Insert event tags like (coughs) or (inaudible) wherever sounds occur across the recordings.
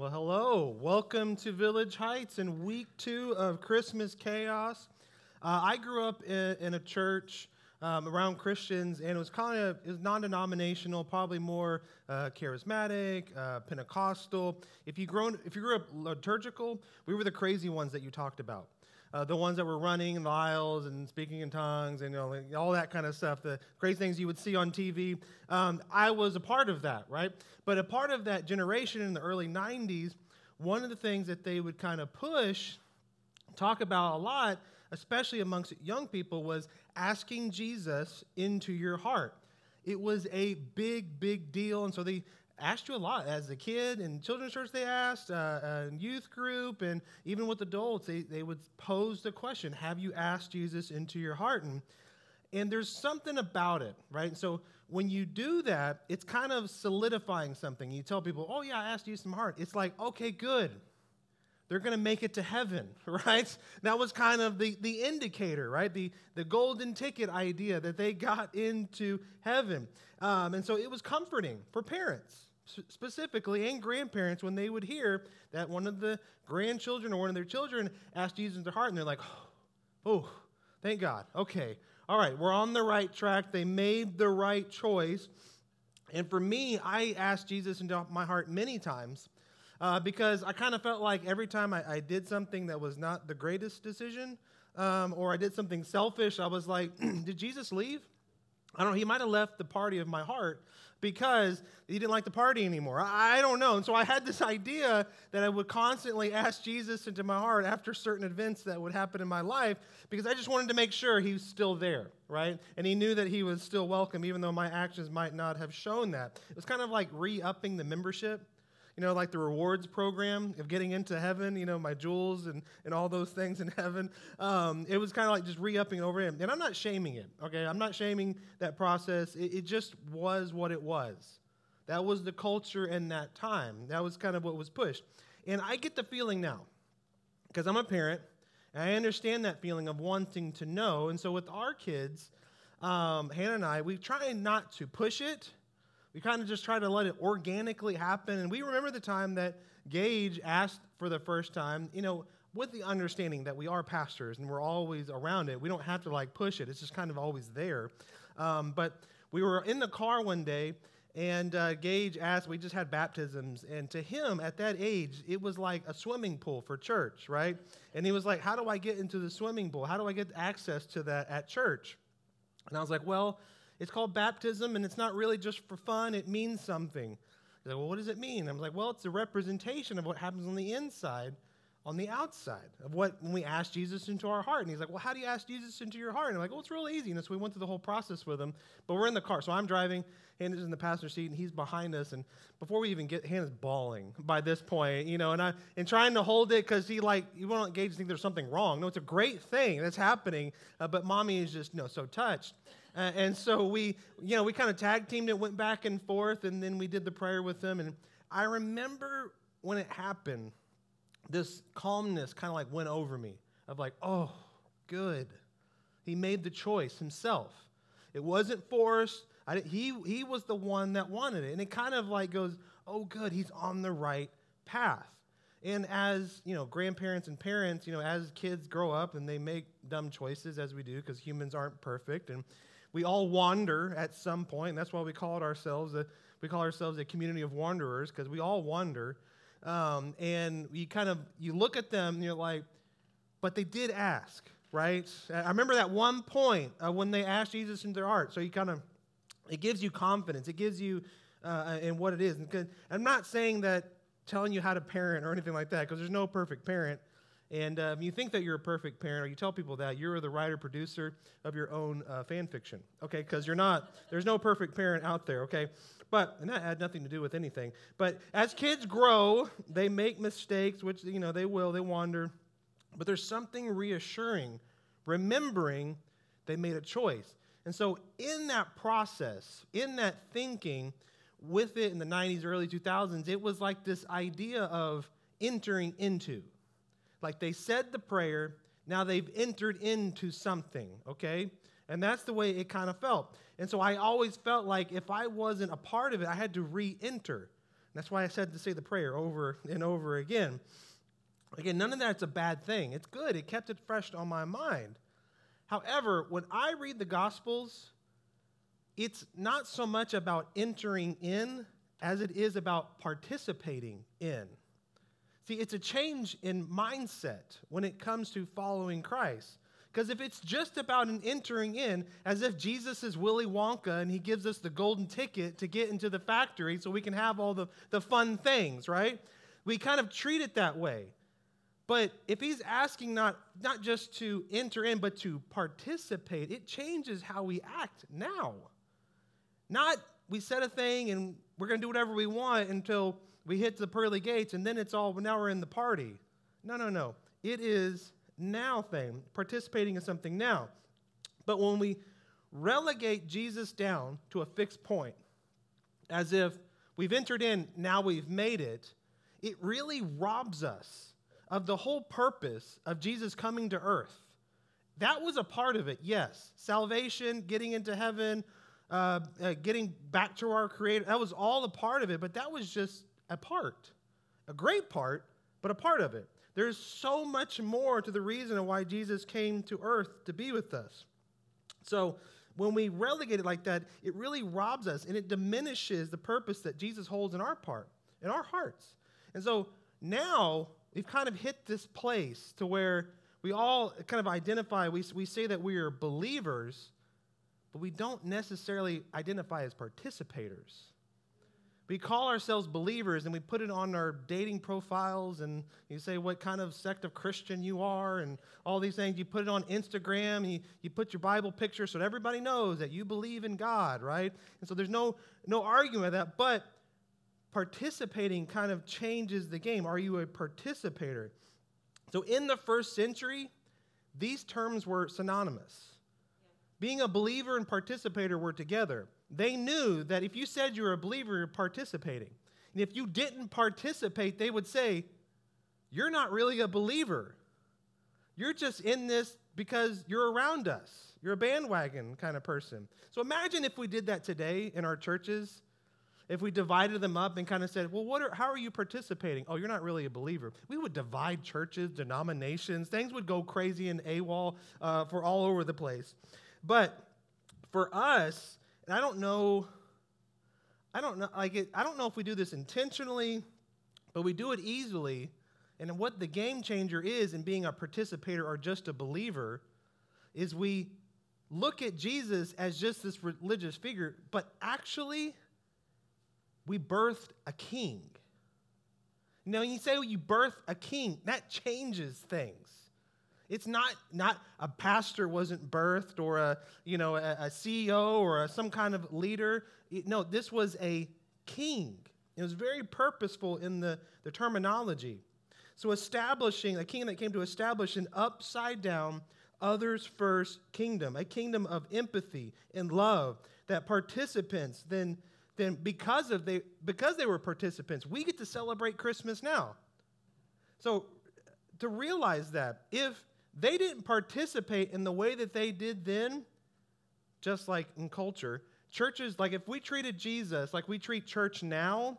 Well, hello. Welcome to Village Heights and week two of Christmas Chaos. Uh, I grew up in, in a church um, around Christians, and it was kind of it was non-denominational, probably more uh, charismatic, uh, Pentecostal. If you grown, if you grew up liturgical, we were the crazy ones that you talked about uh, the ones that were running in the aisles and speaking in tongues and you know, all that kind of stuff, the crazy things you would see on TV. Um, I was a part of that, right? But a part of that generation in the early 90s, one of the things that they would kind of push, talk about a lot, especially amongst young people, was asking Jesus into your heart. It was a big, big deal. And so they asked you a lot. As a kid in children's church they asked uh, uh, youth group and even with adults they, they would pose the question have you asked jesus into your heart? And, and there's something about it right? So when you do that it's kind of solidifying something. You tell people oh yeah i asked in my heart. It's like okay good. They're going to make it to heaven, (laughs) right? That was kind of the, the indicator, right? The, the golden ticket idea that they got into heaven. Um, and so it was comforting for parents specifically and grandparents when they would hear that one of the grandchildren or one of their children asked Jesus into their heart, and they're like, oh, thank God. Okay, all right, we're on the right track. They made the right choice. And for me, I asked Jesus into my heart many times uh, because I kind of felt like every time I, I, did something that was not the greatest decision um, or I did something selfish, I was like, (clears throat) did Jesus leave? I don't know, he might have left the party of my heart because he didn't like the party anymore. I, don't know. And so I had this idea that I would constantly ask Jesus into my heart after certain events that would happen in my life because I just wanted to make sure he was still there, right? And he knew that he was still welcome, even though my actions might not have shown that. It was kind of like re upping the membership you know, like the rewards program of getting into heaven, you know, my jewels and, and all those things in (laughs) heaven. Um, it was kind of like just re upping over him. And I'm not shaming it, okay? I'm not shaming that process. It, it just was what it was. That was the culture in that time. That was kind of what was pushed. And I get the feeling now, because I'm a parent, and I understand that feeling of wanting to know. And so with our kids, um, Hannah and I, we try not to push it we kind of just try to let it organically happen. And we remember the time that Gage asked for the first time, you know, with the understanding that we are pastors and we're always around it. We don't have to like push it, it's just kind of always there. Um, but we were in the car one day and uh, Gage asked, we just had baptisms. And to him, at that age, it was like a swimming pool for church, right? And he was like, How do I get into the swimming pool? How do I get access to that at church? And I was like, Well, it's called baptism, and it's not really just for fun, it means something. Like, well, what does it mean? I'm like, well, it's a representation of what happens on the inside, on the outside, of what when we ask Jesus into our heart. And he's like, well, how do you ask Jesus into your heart? And I'm like, well, it's real easy. And so we went through the whole process with him. But we're in the car. So I'm driving, Hannah's in the passenger seat, and he's behind us. And before we even get, Hannah's bawling by this point, you know, and I and trying to hold it because he like, you won't engage and think there's something wrong. No, it's a great thing that's happening. Uh, but mommy is just, you know, so touched. Uh, and so we, you know, we kind of tag teamed it, went back and forth, and then we did the prayer with them. And I remember when it happened, this calmness kind of like went over me of like, oh, good. He made the choice himself. It wasn't forced. he, he was the one that wanted it. And it kind of like goes, oh, good, he's on the right path. And as, you know, grandparents and parents, you know, as kids grow up and they make dumb choices, as we do, because humans aren't perfect, and we all wander at some point. That's why we call it ourselves a, we call ourselves a community of wanderers because we all wander. Um, and you kind of you look at them and you're like, but they did ask, right? I remember that one point uh, when they asked Jesus into their heart. So you kind of it gives you confidence. It gives you uh, in what it is. And I'm not saying that telling you how to parent or anything like that because there's no perfect parent. And uh, you think that you're a perfect parent, or you tell people that you're the writer producer of your own uh, fan fiction, okay? Because you're not. There's no perfect parent out there, okay? But and that had nothing to do with anything. But as kids grow, they make mistakes, which you know they will. They wander. But there's something reassuring, remembering they made a choice. And so in that process, in that thinking, with it in the 90s, early 2000s, it was like this idea of entering into. Like they said the prayer, now they've entered into something, okay? And that's the way it kind of felt. And so I always felt like if I wasn't a part of it, I had to re enter. That's why I said to say the prayer over and over again. Again, none of that's a bad thing. It's good. It kept it fresh on my mind. However, when I read the Gospels, it's not so much about entering in as it is about participating in. See, it's a change in mindset when it comes to following Christ. Because if it's just about an entering in, as if Jesus is Willy Wonka and he gives us the golden ticket to get into the factory so we can have all the, the fun things, right? We kind of treat it that way. But if he's asking not, not just to enter in, but to participate, it changes how we act now. Not we said a thing and we're going to do whatever we want until we hit the pearly gates and then it's all, now we're in the party. No, no, no. It is now thing, participating in something now. But when we relegate Jesus down to a fixed point, as if we've entered in, now we've made it, it really robs us of the whole purpose of Jesus coming to earth. That was a part of it, yes. Salvation, getting into heaven, uh, uh, getting back to our Creator, that was all a part of it, but that was just a part. A great part, but a part of it. There's so much more to the reason why Jesus came to earth to be with us. So, when we relegate it like that, it really robs us and it diminishes the purpose that Jesus holds in our part, in our hearts. And so now we've kind of hit this place to where we all kind of identify, we, we say that we are believers, but we don't necessarily identify as participators. We call ourselves believers and we put it on our dating profiles and you say what kind of sect of Christian you are and all these things. You put it on Instagram you, you put your Bible picture so everybody knows that you believe in God, right? And so there's no, no argument with that. But participating kind of changes the game. Are you a participator? So in the first century, these terms were synonymous. Being a believer and participator were together. They knew that if you said you were a believer, you're participating. And if you didn't participate, they would say, You're not really a believer. You're just in this because you're around us. You're a bandwagon kind of person. So imagine if we did that today in our churches if we divided them up and kind of said, well, what are, how are you participating? Oh, you're not really a believer. We would divide churches, denominations. Things would go crazy and AWOL uh, for all over the place. But for us, and I don't know, I don't know, like it, I don't know if we do this intentionally, but we do it easily. And what the game changer is in being a participator or just a believer is we look at Jesus as just this religious figure, but actually, we birthed a king. Now, when you say well, you birth a king, that changes things. It's not, not a pastor wasn't birthed or a, you know, a, a CEO or a, some kind of leader. It, no, this was a king. It was very purposeful in the, the terminology. So establishing, a king that came to establish an upside down, others first kingdom, a kingdom of empathy and love that participants then then because of they because they were participants, we get to celebrate Christmas now. So to realize that if they didn't participate in the way that they did then, just like in culture, churches like if we treated Jesus like we treat church now,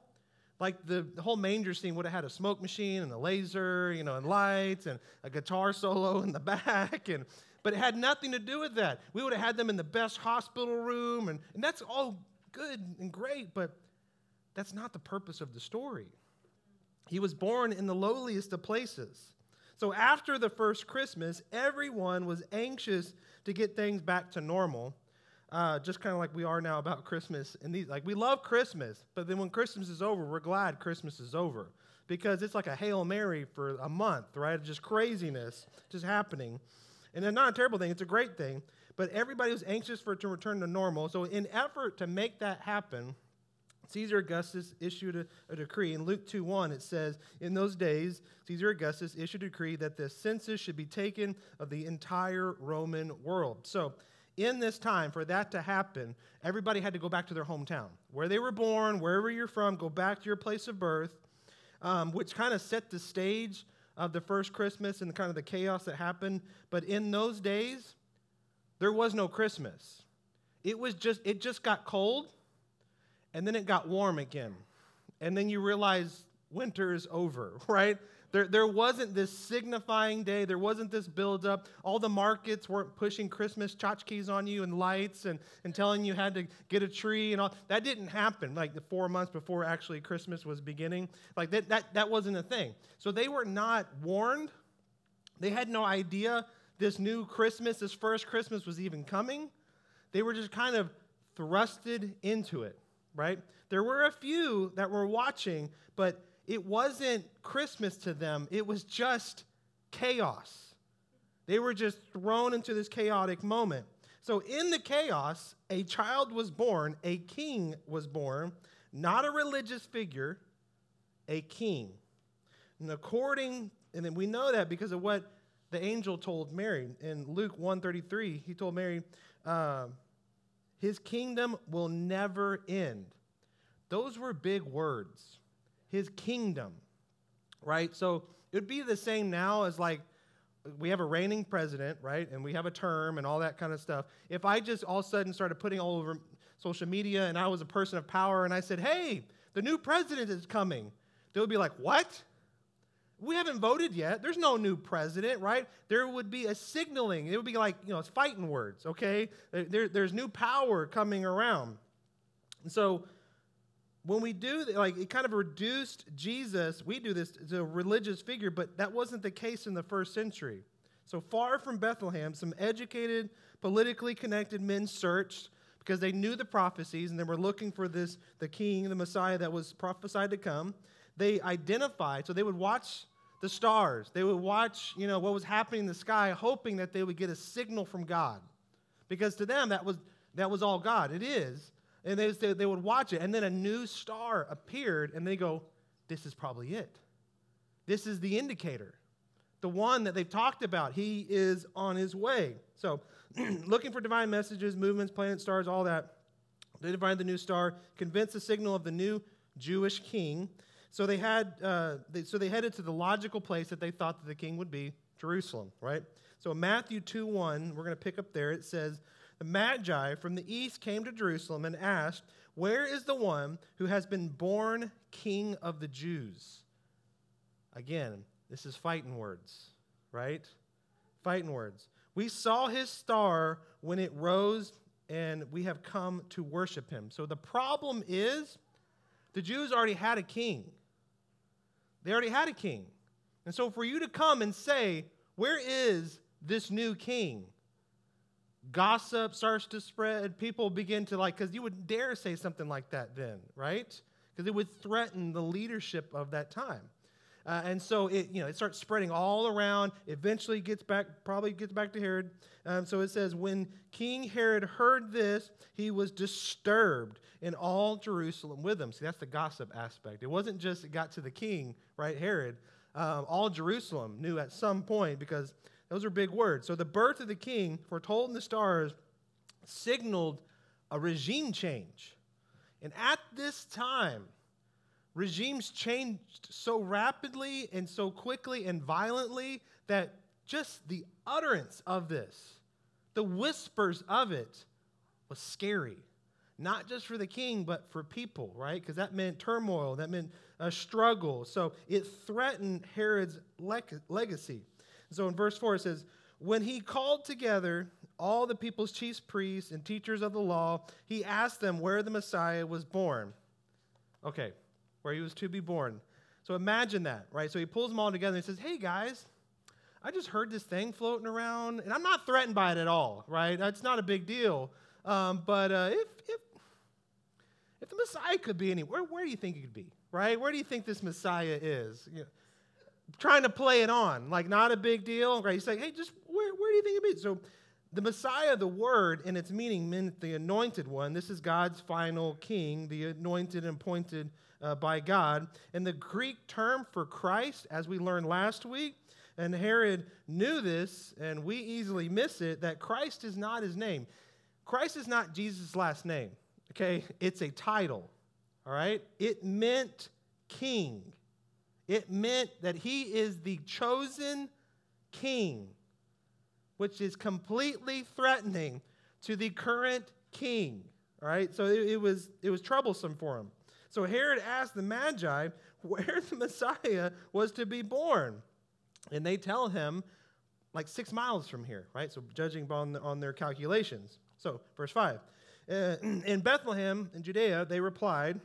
like the, whole manger scene would have had a smoke machine and a laser, you know, and lights and a guitar solo (laughs) in the back and but it had nothing to do with that. We would have had them in the best hospital room, and, and that's all good and great, but that's not the purpose of the story. He was born in the lowliest of places. So after the first Christmas, everyone was anxious to get things back to normal. Uh, just kind of like we are now about Christmas. And these, like we love Christmas, but then when Christmas is over, we're glad Christmas is over because it's like a hail mary for a month, right? Just craziness just happening, and it's not a terrible thing; it's a great thing but everybody was anxious for it to return to normal. So, in effort to make that happen, Caesar Augustus issued a, a, decree. In Luke 2 1, it says, In those days, Caesar Augustus issued a decree that the census should be taken of the entire Roman world. So, in this time, for that to happen, everybody had to go back to their hometown. Where they were born, wherever you're from, go back to your place of birth, um, which kind of set the stage of the first Christmas and kind of the chaos that happened. But in those days, there was no Christmas. It was just it just got cold and then it got warm again. and then you realize winter is over, (laughs) right? There, there wasn't this signifying day. There wasn't this buildup. All the markets weren't pushing Christmas tchotchkes on you and lights and, and telling you had to get a tree and all. That didn't happen like the four months before actually Christmas was beginning. Like that, that, that wasn't a thing. So they were not warned. They had no idea this new Christmas, this first Christmas was even coming. They were just kind of thrusted into it, right? There were a few that were watching, but it wasn't Christmas to them, it was just chaos. They were just thrown into this chaotic moment. So, in the chaos, a child was born, a king was born, not a religious figure, a king. And according, and then we know that because of what the angel told Mary in Luke 133, he told Mary, uh, his kingdom will never end. Those were big words his kingdom, right? So it would be the same now as like we have a reigning president, right? And we have a term and all that kind of stuff. If I just all of a sudden started putting all over social media and I was a person of power and I said, hey, the new president is coming, they would be like, what? We haven't voted yet. There's no new president, right? There would be a signaling. It would be like, you know, it's fighting words, okay? There, there's new power coming around. And so when we do like it kind of reduced jesus we do this to a religious figure but that wasn't the case in the first century so far from bethlehem some educated politically connected men searched because they knew the prophecies and they were looking for this the king the messiah that was prophesied to come they identified so they would watch the stars they would watch you know what was happening in the sky hoping that they would get a signal from god because to them that was that was all god it is and they, they would watch it, and then a new star appeared, and they go, This is probably it. This is the indicator. The one that they've talked about. He is on his way. So, (clears throat) looking for divine messages, movements, planets, stars, all that. They divined the new star, convinced the signal of the new Jewish king. So they had, uh, they, so they headed to the logical place that they thought that the king would be, Jerusalem, right? So in Matthew 2 1, we're going to pick up there. It says, the Magi from the east came to Jerusalem and asked, Where is the one who has been born king of the Jews? Again, this is fighting words, right? Fighting words. We saw his star when it rose, and we have come to worship him. So the problem is the Jews already had a king. They already had a king. And so for you to come and say, Where is this new king? gossip starts to spread. People begin to like, because you would dare say something like that then, right? Because it would threaten the leadership of that time. Uh, and so it, you know, it starts spreading all around. Eventually gets back, probably gets back to Herod. Um, so it says, when King Herod heard this, he was disturbed, in all Jerusalem with him. See, that's the gossip aspect. It wasn't just it got to the king, right, Herod. Um, all Jerusalem knew at some point because those are big words. So the birth of the king, foretold in the stars, signaled a regime change. And at this time, regimes changed so rapidly and so quickly and violently that just the utterance of this, the whispers of it, was scary. Not just for the king, but for people, right? Because that meant turmoil, that meant a struggle. So it threatened Herod's legacy. So in verse 4, it says, When he called together all the people's chief priests and teachers of the law, he asked them where the Messiah was born. Okay, where he was to be born. So imagine that, right? So he pulls them all together and he says, Hey guys, I just heard this thing floating around, and I'm not threatened by it at all, right? It's not a big deal. Um, but uh, if, if, if the Messiah could be anywhere, where do you think he could be, right? Where do you think this Messiah is? You know, trying to play it on, like not a big deal. Right? He's like, hey, just where, where do you think it be? So the Messiah, the word and its meaning meant the anointed one. This is God's final king, the anointed and appointed uh, by God. And the Greek term for Christ, as we learned last week, and Herod knew this, and we easily miss it, that Christ is not his name. Christ is not Jesus' last name, okay? It's a title, all right? It meant king. It meant that he is the chosen king, which is completely threatening to the current king. All right, so it, it, was, it was troublesome for him. So Herod asked the Magi where the (laughs) Messiah was to be born. And they tell him, like six miles from here, right? So judging on, on their calculations. So, verse 5. Uh, (clears throat) in Bethlehem, in Judea, they replied,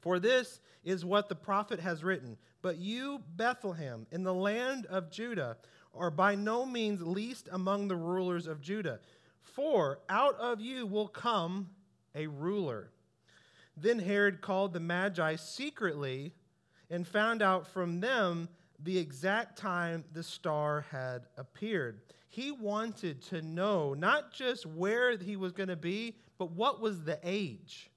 For this is what the prophet has written. But you, Bethlehem, in the land of Judah, are by no means least among the rulers of Judah. For out of you will come a ruler. Then Herod called the Magi secretly and found out from them the exact time the star had appeared. He wanted to know not just where he was going to be, but what was the age.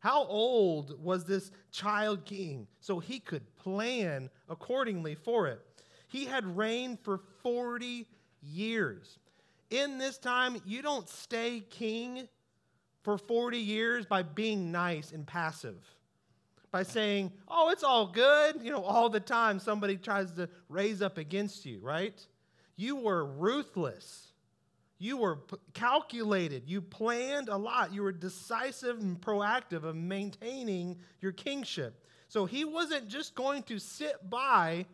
How old was this child king so he could plan accordingly for it? He had reigned for 40 years. In this time, you don't stay king for 40 years by being nice and passive by saying, oh, it's all good. You know, all the time somebody tries to raise up against you, right? You were ruthless. You were p- calculated. You planned a lot. You were decisive and proactive of maintaining your kingship. So he wasn't just going to sit by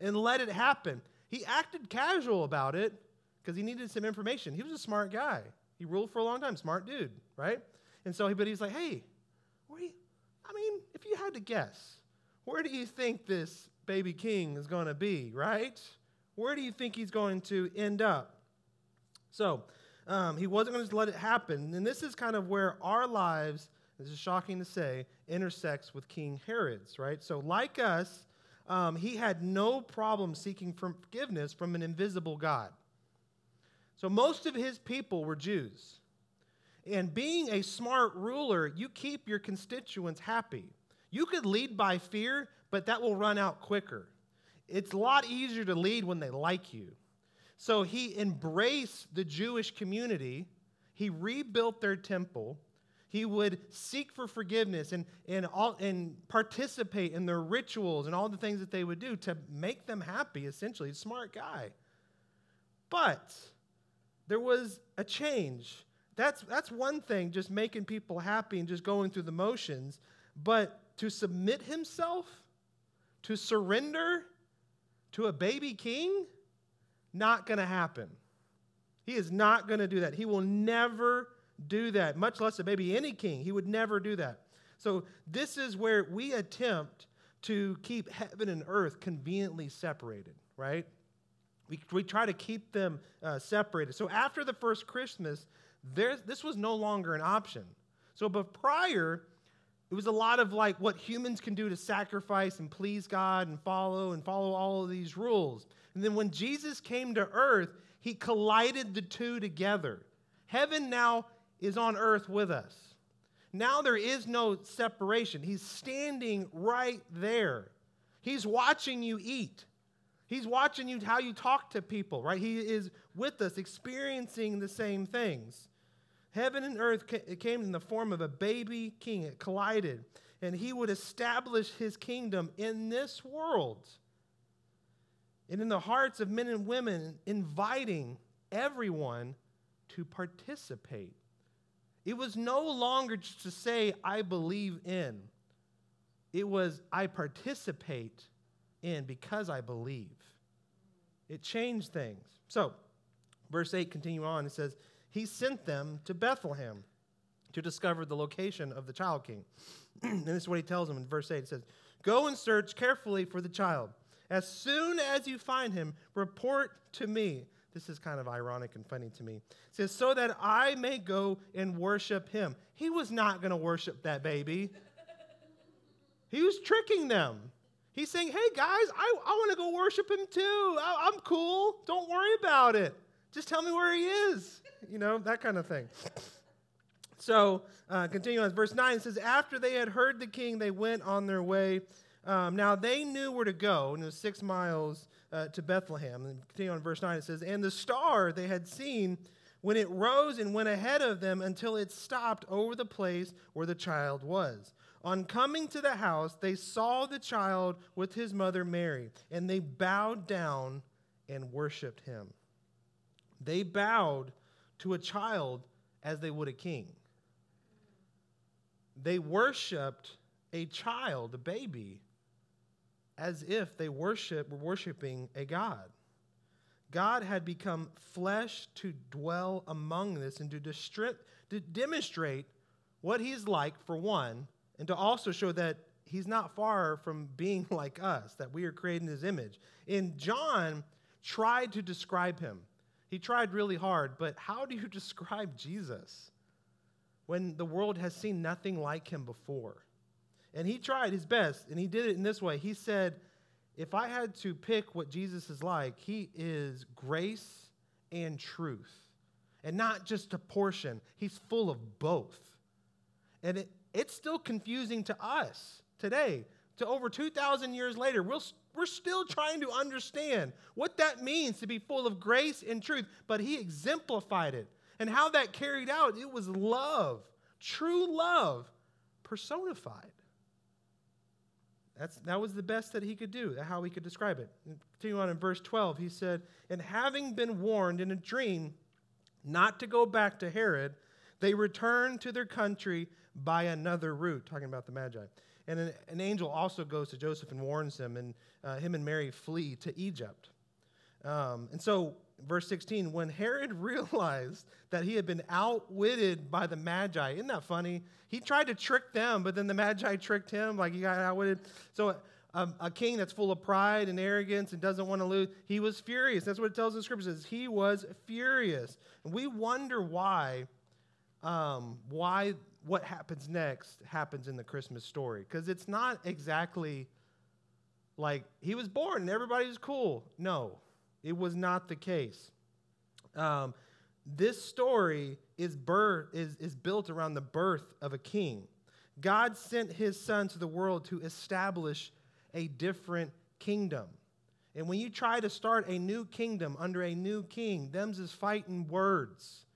and let it happen. He acted casual about it because he needed some information. He was a smart guy. He ruled for a long time, smart dude, right? And so, but he's like, hey, where you, I mean, if you had to guess, where do you think this baby king is going to be, right? Where do you think he's going to end up? So, um, he wasn't going to let it happen. And this is kind of where our lives, this is shocking to say, intersects with King Herod's, right? So, like us, um, he had no problem seeking forgiveness from an invisible God. So, most of his people were Jews. And being a smart ruler, you keep your constituents happy. You could lead by fear, but that will run out quicker. It's a lot easier to lead when they like you. So he embraced the Jewish community, he rebuilt their temple. He would seek for forgiveness and, and, all, and participate in their rituals and all the things that they would do to make them happy, essentially. Smart guy. But there was a change that's, that's one thing, just making people happy and just going through the motions. But to submit himself, to surrender to a baby king, not going to happen. He is not going to do that. He will never do that, much less a baby any king. He would never do that. So, this is where we attempt to keep heaven and earth conveniently separated, right? We, we try to keep them uh, separated. So, after the first Christmas, there, this was no longer an option. So, but prior, it was a lot of like what humans can do to sacrifice and please God and follow and follow all of these rules. And then when Jesus came to earth, he collided the two together. Heaven now is on earth with us. Now there is no separation. He's standing right there. He's watching you eat. He's watching you how you talk to people, right? He is with us experiencing the same things. Heaven and earth came in the form of a baby king. It collided. And he would establish his kingdom in this world and in the hearts of men and women, inviting everyone to participate. It was no longer just to say, I believe in. It was, I participate in because I believe. It changed things. So, verse 8 continue on. It says, he sent them to Bethlehem to discover the location of the child king. (clears throat) and this is what he tells them in verse 8. It says, Go and search carefully for the child. As soon as you find him, report to me. This is kind of ironic and funny to me. It says, So that I may go and worship him. He was not going to worship that baby, he was tricking them. He's saying, Hey guys, I, I want to go worship him too. I, I'm cool. Don't worry about it. Just tell me where he is you know, that kind of thing. (coughs) So, uh, continuing on, verse 9 says, After they had heard the king, they went on their way. Um, now they knew where to go, and it was six miles uh, to Bethlehem. And continuing on, verse 9, it says, And the star they had seen when it rose and went ahead of them until it stopped over the place where the child was. On coming to the house, they saw the child with his mother Mary, and they bowed down and worshiped him. They bowed to a child as they would a king. They worshiped a child, a baby, as if they worship, were worshiping a God. God had become flesh to dwell among this and to, distri- to demonstrate what he's like, for one, and to also show that he's not far from being (laughs) like us, that we are created in his image. And John tried to describe him. He tried really hard, but how do you (laughs) describe Jesus when the world has seen nothing like him before? And he tried his best, and he did it in this way. He said, If I had to pick what Jesus is like, he is grace and truth. And not just a portion, he's full of both. And it, it's still confusing to us today. To over 2,000 years later, we'll, we're still trying to understand what that means to be full of grace and truth. But he exemplified it. And how that carried out, it was love, true love personified. That's, that was the best that he could do, how he could describe it. Continue on in verse 12, he said, And having been warned in a dream not to go back to Herod, they returned to their country by another route, talking about the Magi. And an, an angel also goes to Joseph and warns him, and uh, him and Mary flee to Egypt. Um, and so, verse 16, when Herod (laughs) realized that he had been outwitted by the Magi, isn't that funny? He tried to trick them, but then the Magi tricked him, like he got outwitted. So, um, a king that's full of pride and arrogance and doesn't want to lose, he was furious. That's what it tells in Scripture. Says he was furious. And we wonder why, um, why what happens next happens in the Christmas story. Because it's not exactly like he was born and everybody was cool. No, it was not the case. Um, this story is, birth, is, is built around the birth of a king. God sent his son to the world to establish a different kingdom. And when you try to start a new kingdom under a new king, them's is fighting words.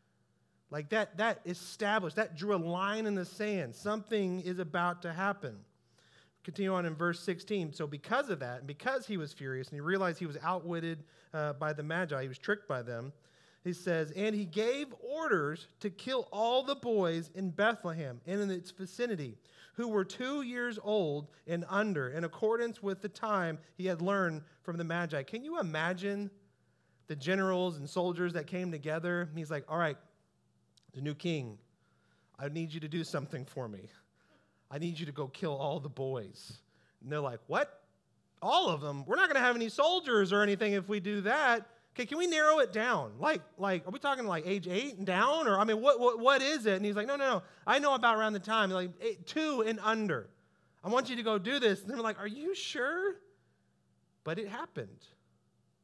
Like that, that established, that drew a line in the sand. Something is about to happen. Continue on in verse 16. So, because of that, and because he was furious and he realized he was outwitted uh, by the Magi, he was tricked by them, he says, And he gave orders to kill all the boys in Bethlehem and in its vicinity who were two years old and under, in accordance with the time he had learned from the Magi. Can you imagine the generals and soldiers that came together? He's like, All right, the new king, I need you to do something for me. I need you to go kill all the boys. And they're like, What? All of them? We're not going to have any soldiers or anything if we do that. Okay, can we narrow it down? Like, like, are we talking like age eight and down, or I mean, what, what, what is it? And he's like, no, no, no. I know about around the time, like eight, two and under. I want you to go do this. And they're like, are you sure? But it happened.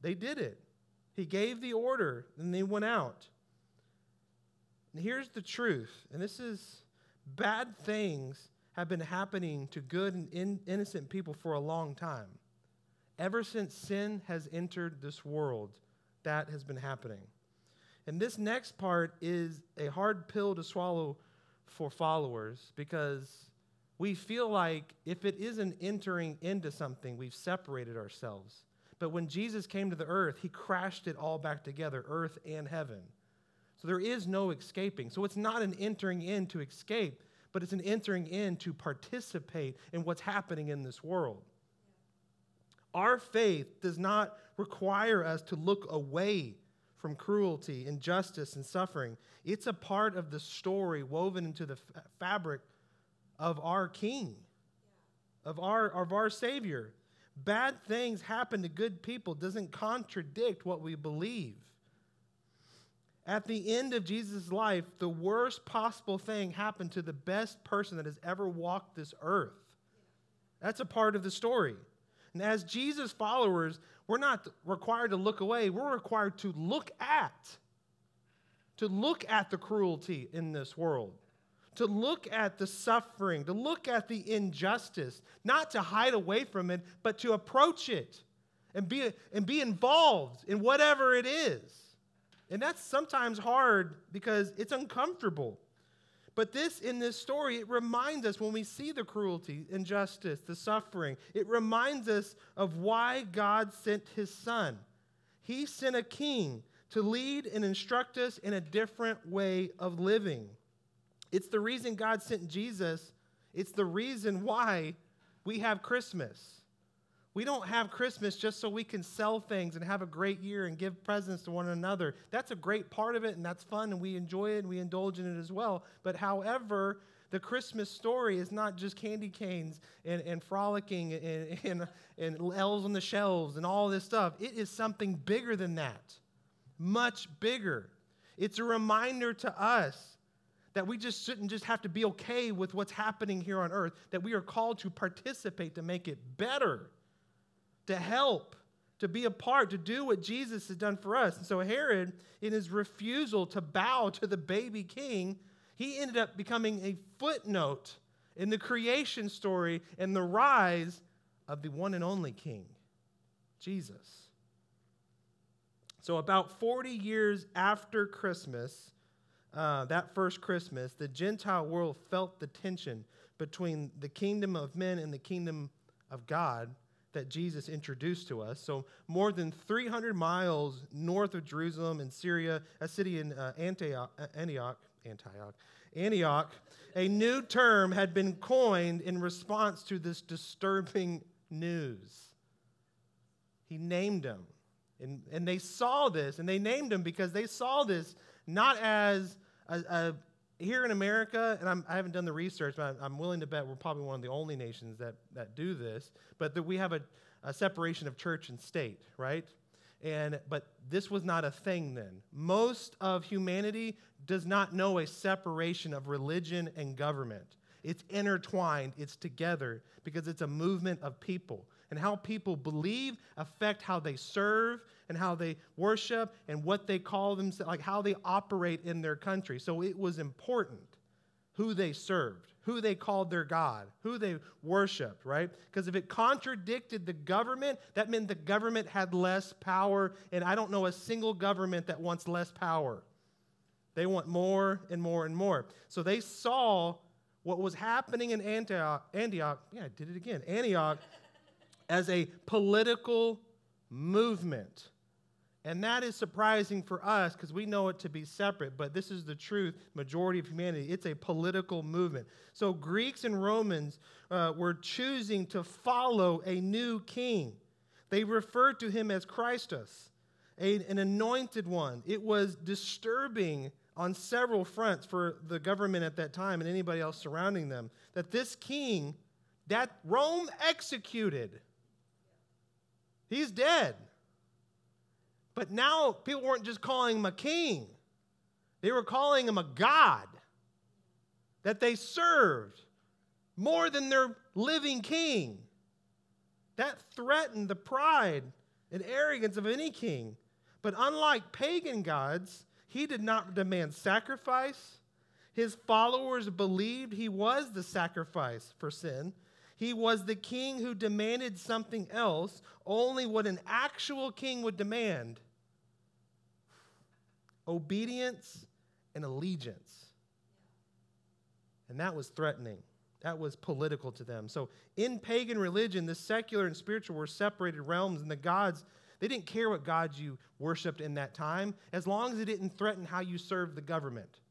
They did it. He gave the order, and they went out. And here's the truth, and this is bad things have been happening to good and in, innocent people for a long time. Ever since sin has entered this world, that has been happening. And this next part is a hard pill to swallow for followers because we feel like if it isn't entering into something, we've separated ourselves. But when Jesus came to the earth, he crashed it all back together, earth and heaven. So there is no escaping. So it's not an entering in to escape, but it's an entering in to participate in what's happening in this world. Our faith does not require us to look away from cruelty, injustice, and suffering. It's a part of the story woven into the f- fabric of our King, of our, of our Savior. Bad things happen to good people doesn't contradict what we believe. At the end of Jesus' life, the worst possible thing happened to the best person that has ever walked this earth. That's a part of the story. And as Jesus followers, we're not required to look away, we're required to look at. To look at the cruelty in this world, to look at the suffering, to look at the injustice, not to hide away from it, but to approach it and be, and be involved in whatever it is. And that's sometimes hard because it's uncomfortable. But this, in this story, it reminds us when we see the cruelty, injustice, the suffering, it reminds us of why God sent his son. He sent a king to lead and instruct us in a different way of living. It's the reason God sent Jesus It's the reason why we have Christmas. We don't have Christmas just so we can sell things and have a great year and give presents to one another. That's a great part of it and that's fun and we enjoy it and we indulge in it as well. But however, the Christmas story is not just candy canes and, and frolicking and, and, and elves on the shelves and all this stuff. It is something bigger than that, much bigger. It's a reminder to us that we just shouldn't just have to be okay with what's happening here on earth, that we are called to participate to make it better to help, to be a part, to do what Jesus has done for us. And so Herod, in his refusal to bow to the baby king, he ended up becoming a footnote in the creation story and the rise of the one and only king, Jesus. So, about 40 years after Christmas, uh, that first Christmas, the Gentile world felt the tension between the kingdom of men and the kingdom of God that Jesus introduced to us. So, more than 300 miles north of Jerusalem in Syria, a city in uh, Antioch, uh, Antioch, Antioch, Antioch, a new term had been coined in response to this disturbing news. He named him. And, and they saw this, and they named him because they saw this not as a, a here in America, and I'm, I have not done the research, but I'm, willing to bet we're probably one of the only nations that, that do this, but that we have a, a separation of church and state, right? And, but this was not a thing then. Most of humanity does not know a separation of religion and government. It's intertwined, it's together because it's a movement of people. And how people believe affect how they serve and how they worship and what they call themselves, like how they operate in their country. So it was important who they served, who they called their God, who they worshiped, right? Because if it contradicted the government, that meant the government had less power. And I don't know a single government that wants less power. They want more and more and more. So they saw what was happening in Antioch, Antioch yeah, I did it again, Antioch, as a political movement. And that is surprising for us because we know it to be separate, but this is the truth, majority of humanity. It's a political movement. So Greeks and Romans uh, were choosing to follow a new king. They referred to him as Christus, a, an anointed one. It was disturbing on several fronts for the government at that time and anybody else surrounding them that this king that Rome executed, he's dead. But now people weren't just calling him a king, they were calling him a god that they served more than their living king. That threatened the pride and arrogance of any king. But unlike pagan gods, he did not demand sacrifice. His followers believed he was the sacrifice for sin. He was the king who demanded something else, only what an actual king would demand obedience and allegiance. And that was threatening. That was political to them. So, in pagan religion, the secular and spiritual were separated realms, and the gods, they didn't care what gods you worshiped in that time, as long as it didn't threaten how you served the government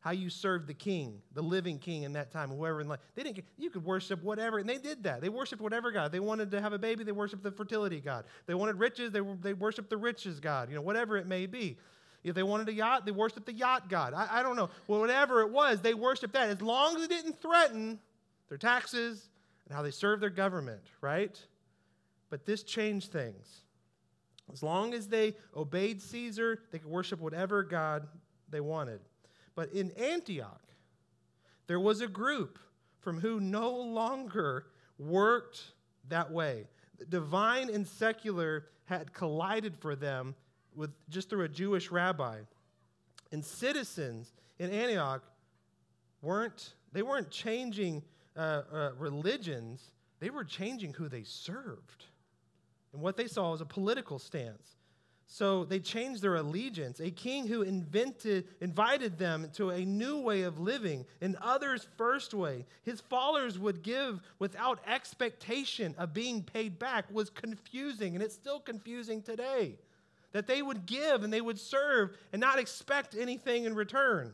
how you served the king, the living king in that time, whoever in life. They didn't. You could worship whatever, and they did that. They worshipped whatever god. They wanted to have a baby. They worshipped the fertility god. They wanted riches. They they worshipped the riches god. You know, whatever it may be. If they wanted a yacht, they worshiped the yacht god. I, I don't know. Well, whatever it was, they worshiped that as long as it didn't threaten their taxes and how they served their government, right? But this changed things. As long as they obeyed Caesar, they could worship whatever god they wanted. But in Antioch, there was a group from who no longer worked that way. Divine and secular had collided for them with just through a Jewish rabbi. And citizens in Antioch weren't they weren't changing uh, uh, religions; they were changing who they served. And what they saw was a political stance. So they changed their allegiance. A king who invented, invited them to a new way of living, an others first way. His followers would give without expectation of being paid back was confusing, and it's still confusing today. That they would give and they would serve and not expect anything in return.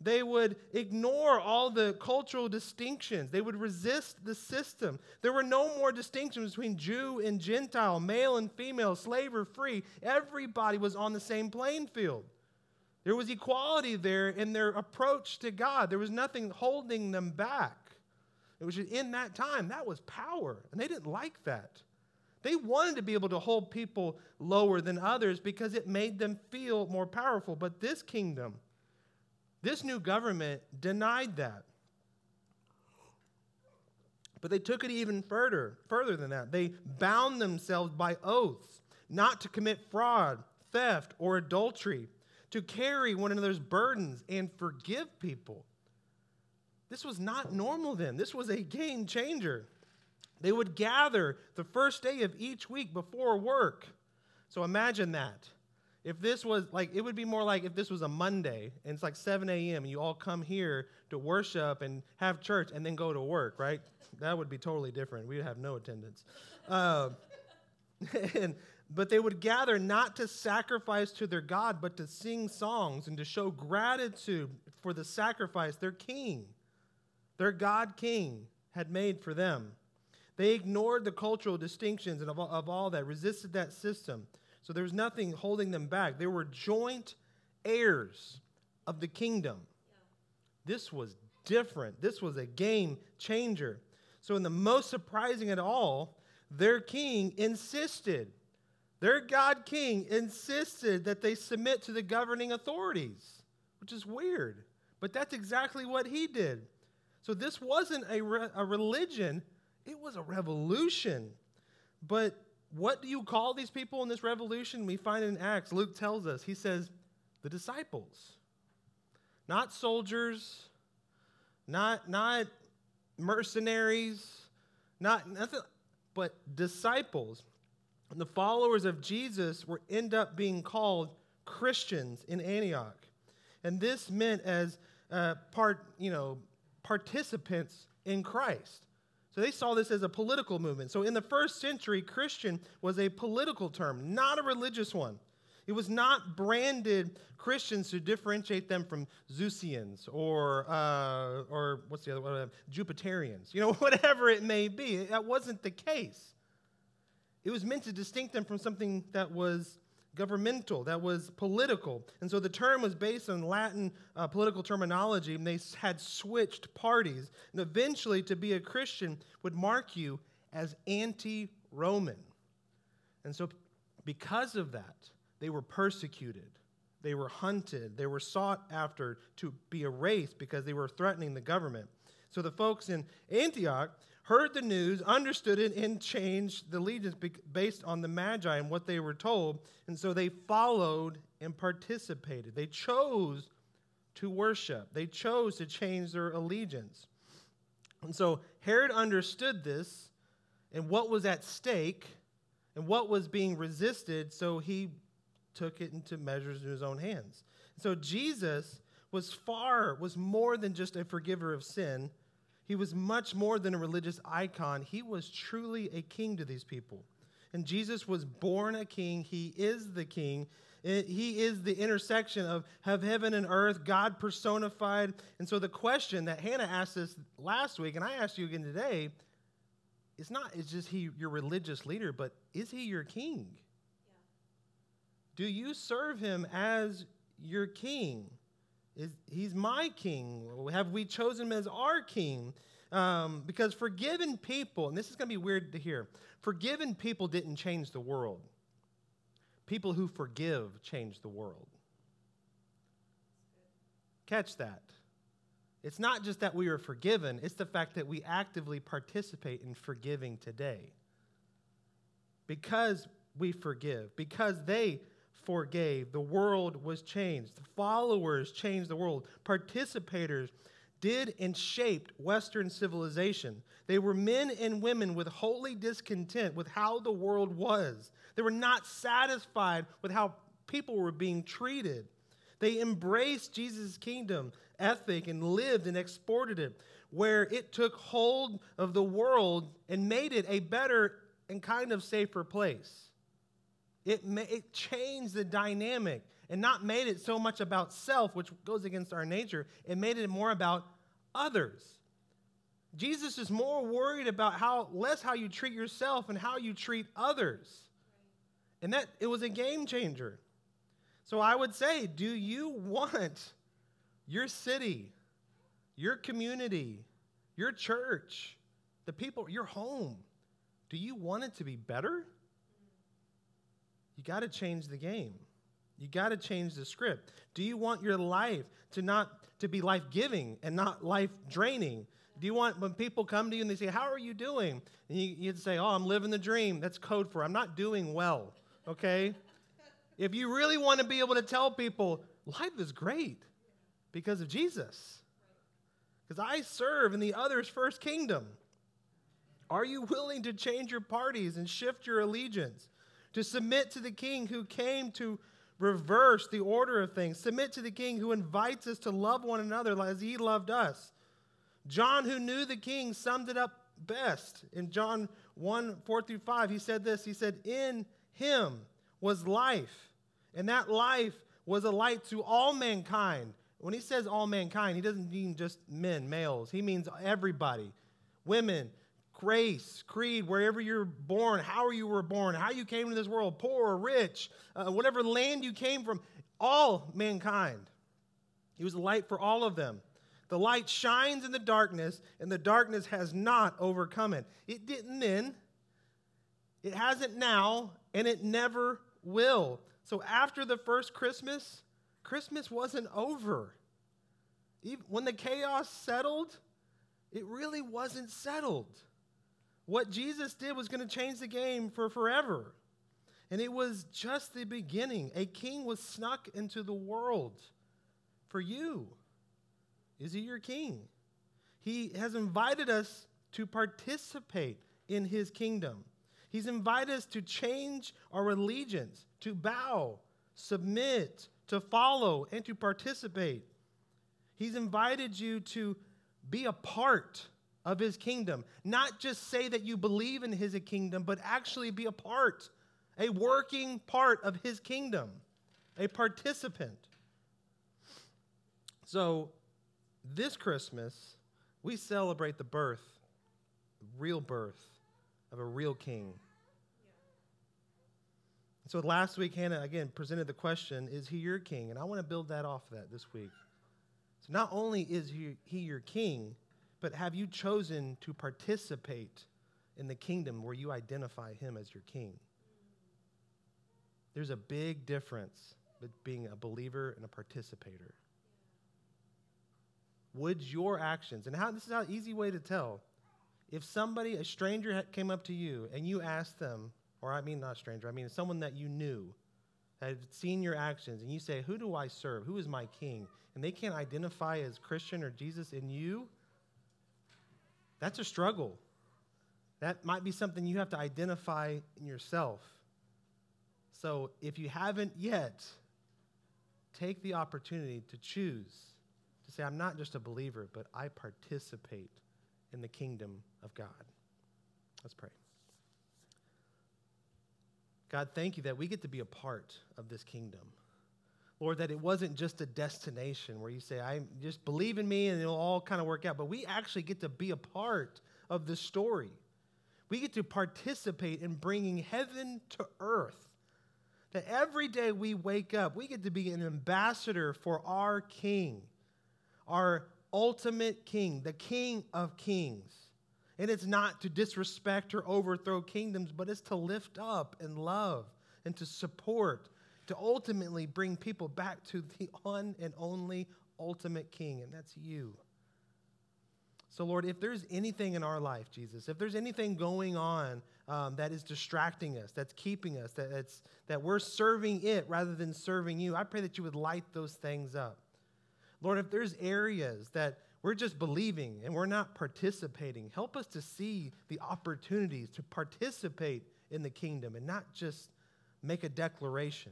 They would ignore all the cultural distinctions. They would resist the system. There were no more distinctions between Jew and Gentile, male and female, slave or free. Everybody was on the same playing field. There was equality there in their approach to God. There was nothing holding them back. It was in that time, that was power. And they didn't like that. They wanted to be able to hold people lower than others because it made them feel more powerful. But this kingdom, this new government denied that. But they took it even further, further than that. They bound themselves by oaths not to commit fraud, theft, or adultery, to carry one another's burdens and forgive people. This was not normal then. This was a game changer. They would gather the first day of each week before work. So imagine that. If this was like, it would be more like if this was a Monday and it's like 7 a.m. and you all come here to worship and have church and then go to work, right? That would be totally different. We'd have no attendance. Uh, (laughs) and, but they would gather not to sacrifice to their God, but to sing songs and to show gratitude for the sacrifice their king, their God king, had made for them. They ignored the cultural distinctions and of all, of all that, resisted that system. So there was nothing holding them back. They were joint heirs of the kingdom. This was different. This was a game changer. So, in the most surprising at all, their king insisted, their God king insisted that they submit to the governing authorities, which is weird. But that's exactly what he did. So, this wasn't a, re- a religion, it was a revolution. But what do you call these people in this revolution? We find in Acts, Luke tells us, he says, the disciples. Not soldiers, not, not mercenaries, not nothing, but disciples. And the followers of Jesus were end up being called Christians in Antioch. And this meant as uh, part, you know, participants in Christ. So they saw this as a political movement. So in the first century, Christian was a political term, not a religious one. It was not branded Christians to differentiate them from Zeusians or, uh, or what's the other one? Jupiterians, you know, (laughs) whatever it may be. That wasn't the case. It was meant to distinct them from something that was governmental, that was political. And so the term was based on Latin uh, political terminology, and they had switched parties. And eventually, to be a Christian would mark you as anti Roman. And so, because of that, they were persecuted. They were hunted. They were sought after to be erased because they were threatening the government. So the folks in Antioch heard the news, understood it, and changed the allegiance based on the Magi and what they were told. And so they followed and participated. They chose to worship, they chose to change their allegiance. And so Herod understood this and what was at stake and what was being resisted, so he took it into measures in his own hands. So Jesus was far, was more than just a forgiver of sin he was much more than a religious icon. He was truly a king to these people. And Jesus was born a king. He is the king. He is the intersection of, of heaven and earth, God personified. And so the question that Hannah asked us last week, and I asked you again today, it's not, it's just he your religious leader, but is he your king? Yeah. Do you serve him as your king? Is, he's my king. Have we chosen him as our king? Um, because forgiven people, and this is going to be weird to hear, forgiven people didn't change the world. People who forgive change the world. Catch that. It's not just that we are forgiven, it's the fact that we actively participate in forgiving today. Because we forgive, because they forgave. The world was changed. Followers changed the world. Participators did and shaped Western civilization. They were men and women with holy discontent with how the world was. They were not satisfied with how people were being treated. They embraced Jesus' kingdom ethic and lived and exported it, where it took hold of the world and made it a better and kind of safer place. It, it changed the dynamic and not made it so much about self, which goes against our nature, it made it more about others. Jesus is more worried about how less how you treat yourself and how you treat others. And that it was a game changer. So I would say, do you want your city, your community, your church, the people, your home, do you want it to be better? You got to change the game. You got to change the script. Do you want your life to not to be life-giving and not life-draining? Do you want when people come to you and they say, "How are you doing?" and you, you'd say, "Oh, I'm living the dream." That's code for I'm not doing well. Okay. if you really want to be able to tell people life is great because of Jesus, because I serve in the other's first kingdom. Are you willing to change your parties and shift your allegiance? To submit to the king who came to reverse the order of things. Submit to the king who invites us to love one another as he loved us. John, who knew the king, summed it up best. In John 1 4 through 5, he said this He said, In him was life, and that life was a light to all mankind. When he says all mankind, he doesn't mean just men, males. He means everybody women, grace, creed, wherever you're born, how you were born, how you came to this world, poor or rich, uh, whatever land you came from, all mankind. He was a light for all of them. The light shines in the darkness, and the darkness has not overcome it. It didn't then, it hasn't now, and it never will. So after the first Christmas, Christmas wasn't over. Even when the chaos settled, it really wasn't settled. What Jesus did was going to change the game for forever. And it was just the beginning. A king was snuck into the world for you. Is he your king? He has invited us to participate in his kingdom. He's invited us to change our allegiance, to bow, submit, to follow, and to participate. He's invited you to be a part of his kingdom. Not just say that you believe in his kingdom, but actually be a part, a working part of his kingdom, a participant. So, this Christmas, we celebrate the birth, the real birth of a real king. So last week, Hannah again presented the question Is he your king? And I want to build that off of that this week. So not only is he, he your king, but have you chosen to participate in the kingdom where you identify him as your king? There's a big difference between being a believer and a participator. Would your actions, and how this is an easy way to tell, if somebody, a stranger came up to you and you asked them, or I mean not stranger, I mean someone that you knew, had seen your actions, and you say, Who do I serve? Who is my king? And they can't identify as Christian or Jesus in you, that's a struggle. That might be something you have to identify in yourself. So if you haven't yet, take the opportunity to choose to say, I'm not just a believer, but I participate in the kingdom of God. Let's pray. God, thank you that we get to be a part of this kingdom. Lord, that it wasn't just a destination where you say, I just believe in me and it'll all kind of work out, but we actually get to be a part of the story. We get to participate in bringing heaven to earth. That every day we wake up, we get to be an ambassador for our King, our ultimate King, the King of Kings. And it's not to disrespect or overthrow kingdoms, but it's to lift up and love and to support to ultimately bring people back to the one and only ultimate king, and that's you. So, Lord, if there's anything in our life, Jesus, if there's anything going on um, that is distracting us, that's keeping us, that, that's, that we're serving it rather than serving you, I pray that you would light those things up. Lord, if there's areas that we're just believing and we're not participating, help us to see the opportunities to participate in the kingdom and not just make a declaration.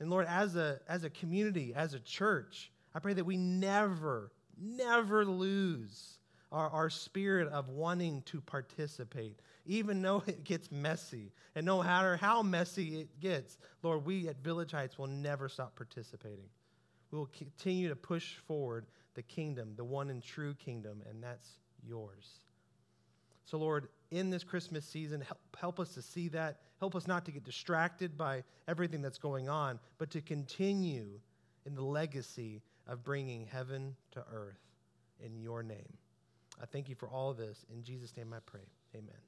And Lord, as a, as a community, as a church, I pray that we never, never lose our, our spirit of wanting to participate, even though it gets messy. And no matter how messy it gets, Lord, we at Village Heights will never stop participating. We will continue to push forward the kingdom, the one and true kingdom, and that's yours. So, Lord, in this Christmas season, help, help us to see that. Help us not to get distracted by everything that's going on, but to continue in the legacy of bringing heaven to earth in your name. I thank you for all of this. In Jesus' name I pray. Amen.